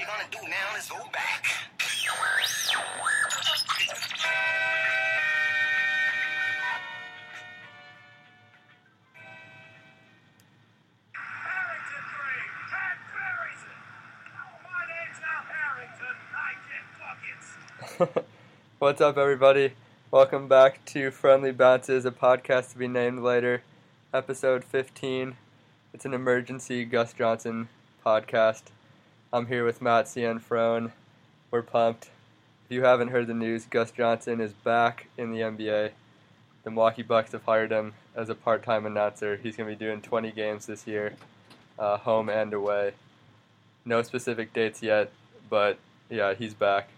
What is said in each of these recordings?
we gonna do now is go back. What's up, everybody? Welcome back to Friendly Bounces, a podcast to be named later, episode 15. It's an emergency Gus Johnson podcast. I'm here with Matt Cianfrone. We're pumped. If you haven't heard the news, Gus Johnson is back in the NBA. The Milwaukee Bucks have hired him as a part-time announcer. He's going to be doing 20 games this year, uh, home and away. No specific dates yet, but yeah, he's back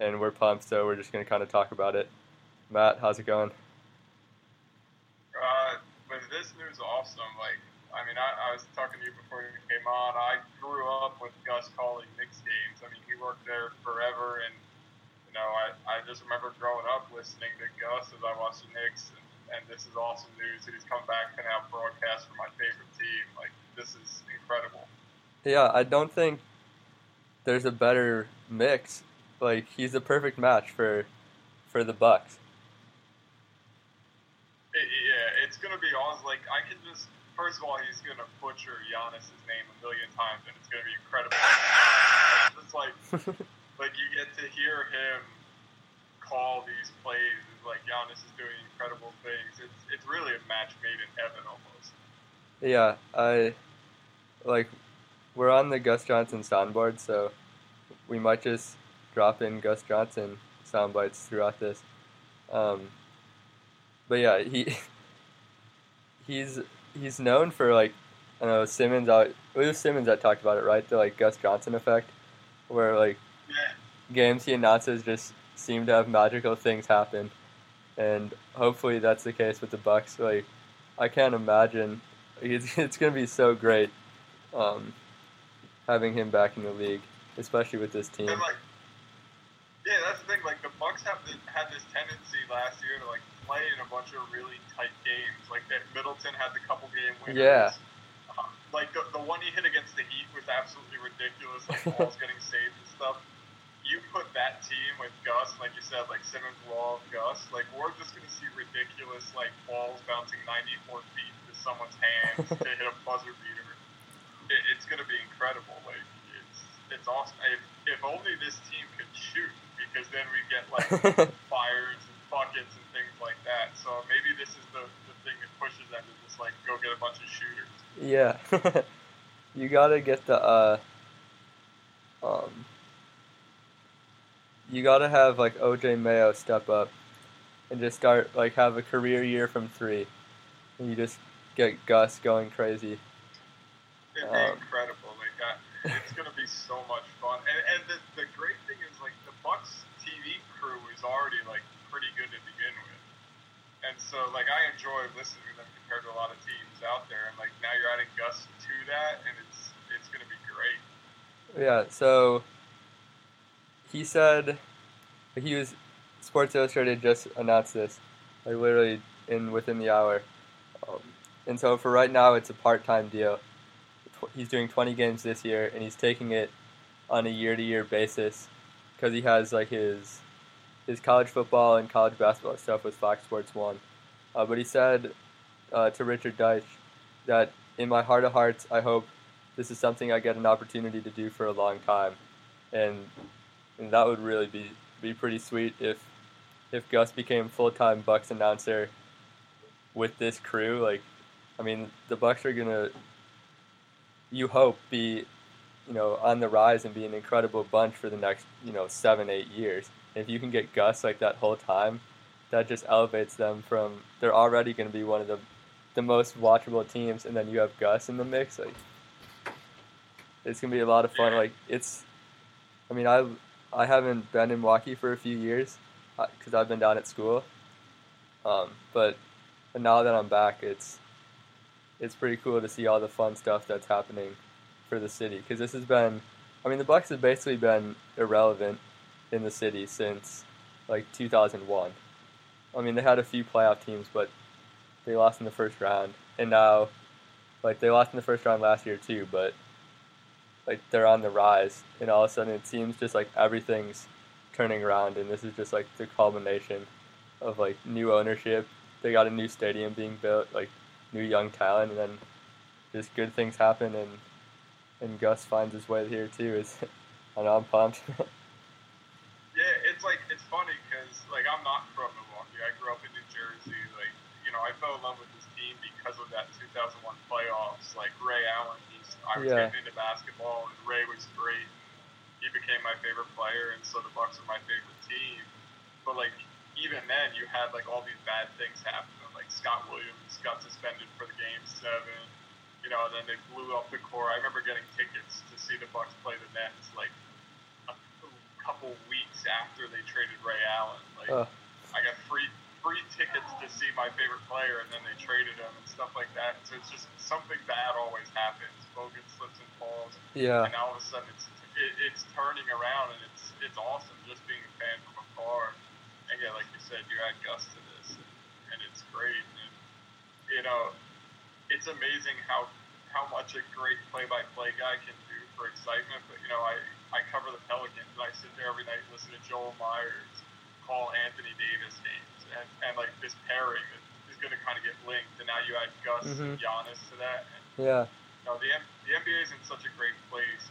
and we're pumped, so we're just going to kind of talk about it. Matt, how's it going? Uh, but this news is awesome. Like, I mean, I, I was talking to you before you came on. I grew up with Gus calling Knicks games. I mean, he worked there forever, and you know, I, I just remember growing up listening to Gus as I watched the Knicks, and, and this is awesome news that he's come back to now broadcast for my favorite team. Like, this is incredible. Yeah, I don't think there's a better mix. Like he's the perfect match for for the Bucks. It, yeah, it's gonna be awesome. Like, I can just first of all, he's gonna butcher Giannis's name a million times, and it's gonna be incredible. It's like like you get to hear him call these plays. and, Like Giannis is doing incredible things. It's it's really a match made in heaven almost. Yeah, I like we're on the Gus Johnson soundboard, so we might just drop in Gus Johnson sound bites throughout this. Um, but yeah, he he's he's known for like I know Simmons. I, it was Simmons that talked about it, right? The like Gus Johnson effect, where like Yeah. games he announces just seem to have magical things happen, and hopefully that's the case with the Bucks. Like, I can't imagine it's, it's gonna be so great um, having him back in the league, especially with this team. Like, yeah, that's the thing. Like the Bucks have this, had this tendency last year to like play in a bunch of really tight games. Like that Middleton had the couple game winners. Yeah. Uh, like the, the one he hit against the Heat was absolutely ridiculous. Like balls getting saved and stuff. You put that team with Gus, like you said, like Simmons, Wall, Gus. Like we're just gonna see ridiculous like balls bouncing 94 feet into someone's hands to hit a buzzer beater. It, it's gonna be incredible. Like it's it's awesome. If, if only this team could shoot, because then we get like fires and buckets and things like that. So maybe this is the, the thing that pushes them to just like go get a bunch of shooters. Yeah, you gotta get the uh, um, you gotta have like OJ Mayo step up and just start like have a career year from three, and you just get Gus going crazy. It'd be Um, incredible. Like that, it's gonna be so much fun. And, and the, the great thing is like the Bucks TV crew is already like pretty good to begin with. And so like I enjoy listening to them compared to a lot of teams out there. And like now you're adding Gus to that, and it's it's gonna be great. Yeah, so he said he was Sports Illustrated just announced this, like literally in within the hour, um, and so for right now it's a part-time deal. He's doing 20 games this year, and he's taking it on a year-to-year basis because he has like his his college football and college basketball stuff with Fox Sports One. Uh, but he said uh, to Richard Deitsch that in my heart of hearts, I hope this is something I get an opportunity to do for a long time, and and that would really be be pretty sweet if if Gus became full time Bucks announcer with this crew. Like, I mean, the Bucks are gonna, you hope, be you know on the rise and be an incredible bunch for the next you know seven eight years. If you can get Gus like that whole time, that just elevates them from they're already going to be one of the the most watchable teams, and then you have Gus in the mix. Like, it's gonna be a lot of fun. Like, it's, I mean, I I haven't been in Milwaukee for a few years because I've been down at school. Um, but but now that I'm back, it's it's pretty cool to see all the fun stuff that's happening for the city because this has been, I mean, the Bucks have basically been irrelevant in the city since like 2001. I mean, they had a few playoff teams, but they lost in the first round, and now, like they lost in the first round last year too. But like they're on the rise, and all of a sudden it seems just like everything's turning around, and this is just like the culmination of like new ownership. They got a new stadium being built, like new young talent, and then just good things happen, and and Gus finds his way here too. Is and I'm pumped. Yeah, it's like it's funny because like I'm not from Milwaukee. I grew up in New Jersey. Like you know, I fell in love with this team because of that 2001 playoffs. Like Ray Allen, he's I was Yeah. getting into basketball, and Ray was great. He became my favorite player, and so the Bucks are my favorite team. But like even then, you had like all these bad things happen. Like Scott Williams got suspended for the game seven. You know, and then they blew up the core. I remember getting tickets to see the Bucks play the Nets. Like couple weeks after they traded Ray Allen. Like Uh, I got free free tickets to see my favorite player, and then they traded him and stuff like that. So it's just something bad always happens. Bogut slips and falls, yeah, and all of a sudden it's it, it's turning around, and it's it's awesome just being a fan from afar. And yeah, like you said, you add Gus to this, and, and it's great. And you know, it's amazing how how much a great play-by-play guy can do for excitement. But you know, I I cover the Pelicans, and I sit there every night and listen to Joel Meyers call Anthony Davis games, and and like this pairing is going to kind of get linked. And now you add Gus and Mhm. Giannis to that, and yeah, you know, the, M- the NBA is in such a great place,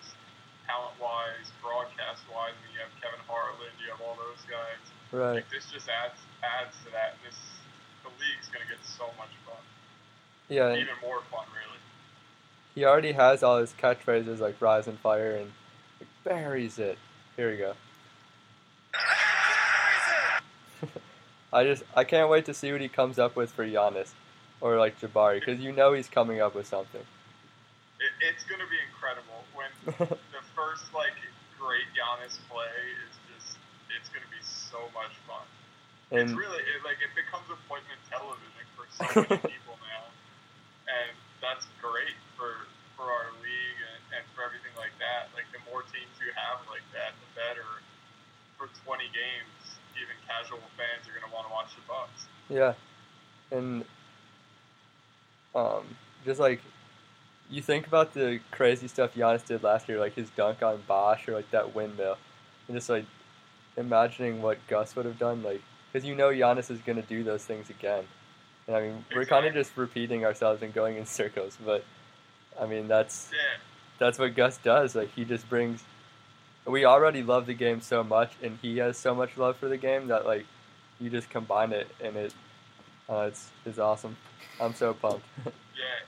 talent-wise, broadcast-wise. I mean, you have Kevin Harlan, you have all those guys. right. Like this just adds adds to that. And this the league's gonna get so much fun, Yeah, even more fun, really. he already has all his catchphrases like "Rise and Fire" and buries it. Here we go. I just I can't wait to see what he comes up with for Giannis or like Jabari because you know he's coming up with something. It, it's gonna be incredible when the first like great Giannis play is just it's gonna be so much fun. it's really it, like it becomes appointment television for so many people now, and that's great for for our league and, and for everything like that. Like the more teams you have like that, the better. For 20 games, even casual fans are gonna want to watch the Bucks. yeah, and um, just like you think about the crazy stuff Giannis did last year, like his dunk on Bosh or like that windmill, and just like imagining what Gus would have done, like because you know Giannis is gonna do those things again. And I mean, we're kind of just repeating ourselves and going in circles, but I mean that's Yeah, that's what Gus does. Like he just brings. We already love the game so much, and he has so much love for the game that like you just combine it, and it uh, it's it's awesome. I'm so pumped. yeah,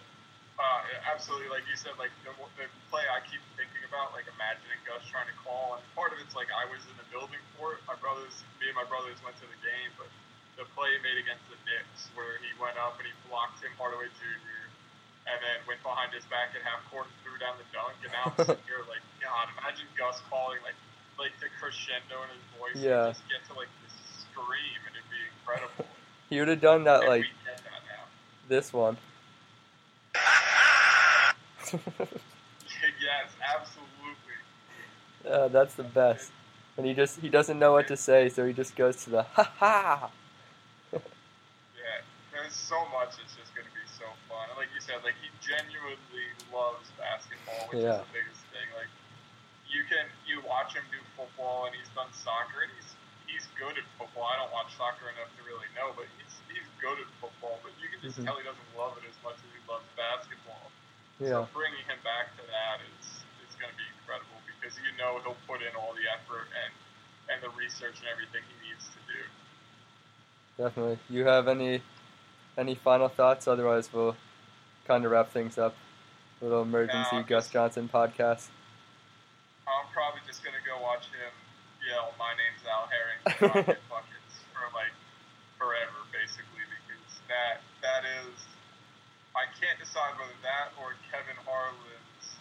uh, absolutely. Like you said, like the, the play I keep thinking about, like imagining Gus trying to call, and part of it's like I was in the building for it. My brothers, me and my brothers went to the game, but the play made against the Knicks, where he went up and he blocked Tim Hardaway Jr. and then went behind his back at half court and threw down the dunk. And now I'm sitting here like, God, imagine Gus calling like like the crescendo in his voice Yeah. and just get to like this scream, and it'd be incredible. he would have done that And like that this one. yes, absolutely. uh, that's the best. And he just he doesn't know what to say, so he just goes to the ha ha. Yeah, there's so much. It's just going to be so fun. And like you said, like he genuinely loves basketball, which Yeah. is the biggest thing. Like you can you watch him do football, and he's done soccer, and he's he's good at football. I don't watch soccer enough to really know, but he's he's good at football. But you can just Mhm. tell he doesn't love it as much as he loves basketball. Yeah, So bringing him back to that is is going to be incredible because you know he'll put in all the effort and and the research and everything he needs to do. definitely. You have any any final thoughts? Otherwise, we'll kind of wrap things up. little emergency No, Gus Johnson podcast. I'm probably just gonna go watch him yell, "My name's Al Harrington," buckets for like forever, basically, because that that is. I can't decide whether that or Kevin Harlan's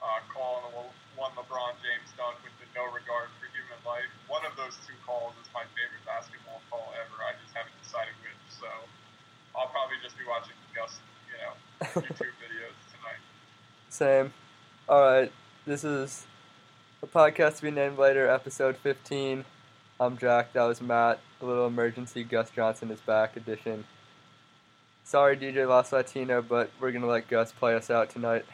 uh, call on the one LeBron James dunk with the no regard for human life. One of those two calls is my favorite basketball call ever. I just haven't decided which, so I'll probably just be watching Gus, you know, Videos tonight. Same. All right. This is a podcast to be named later, episode 15. I'm Jack. That was Matt. A little emergency Gus Johnson is back edition. Sorry, DJ Lost Latino, but we're going to let Gus play us out tonight.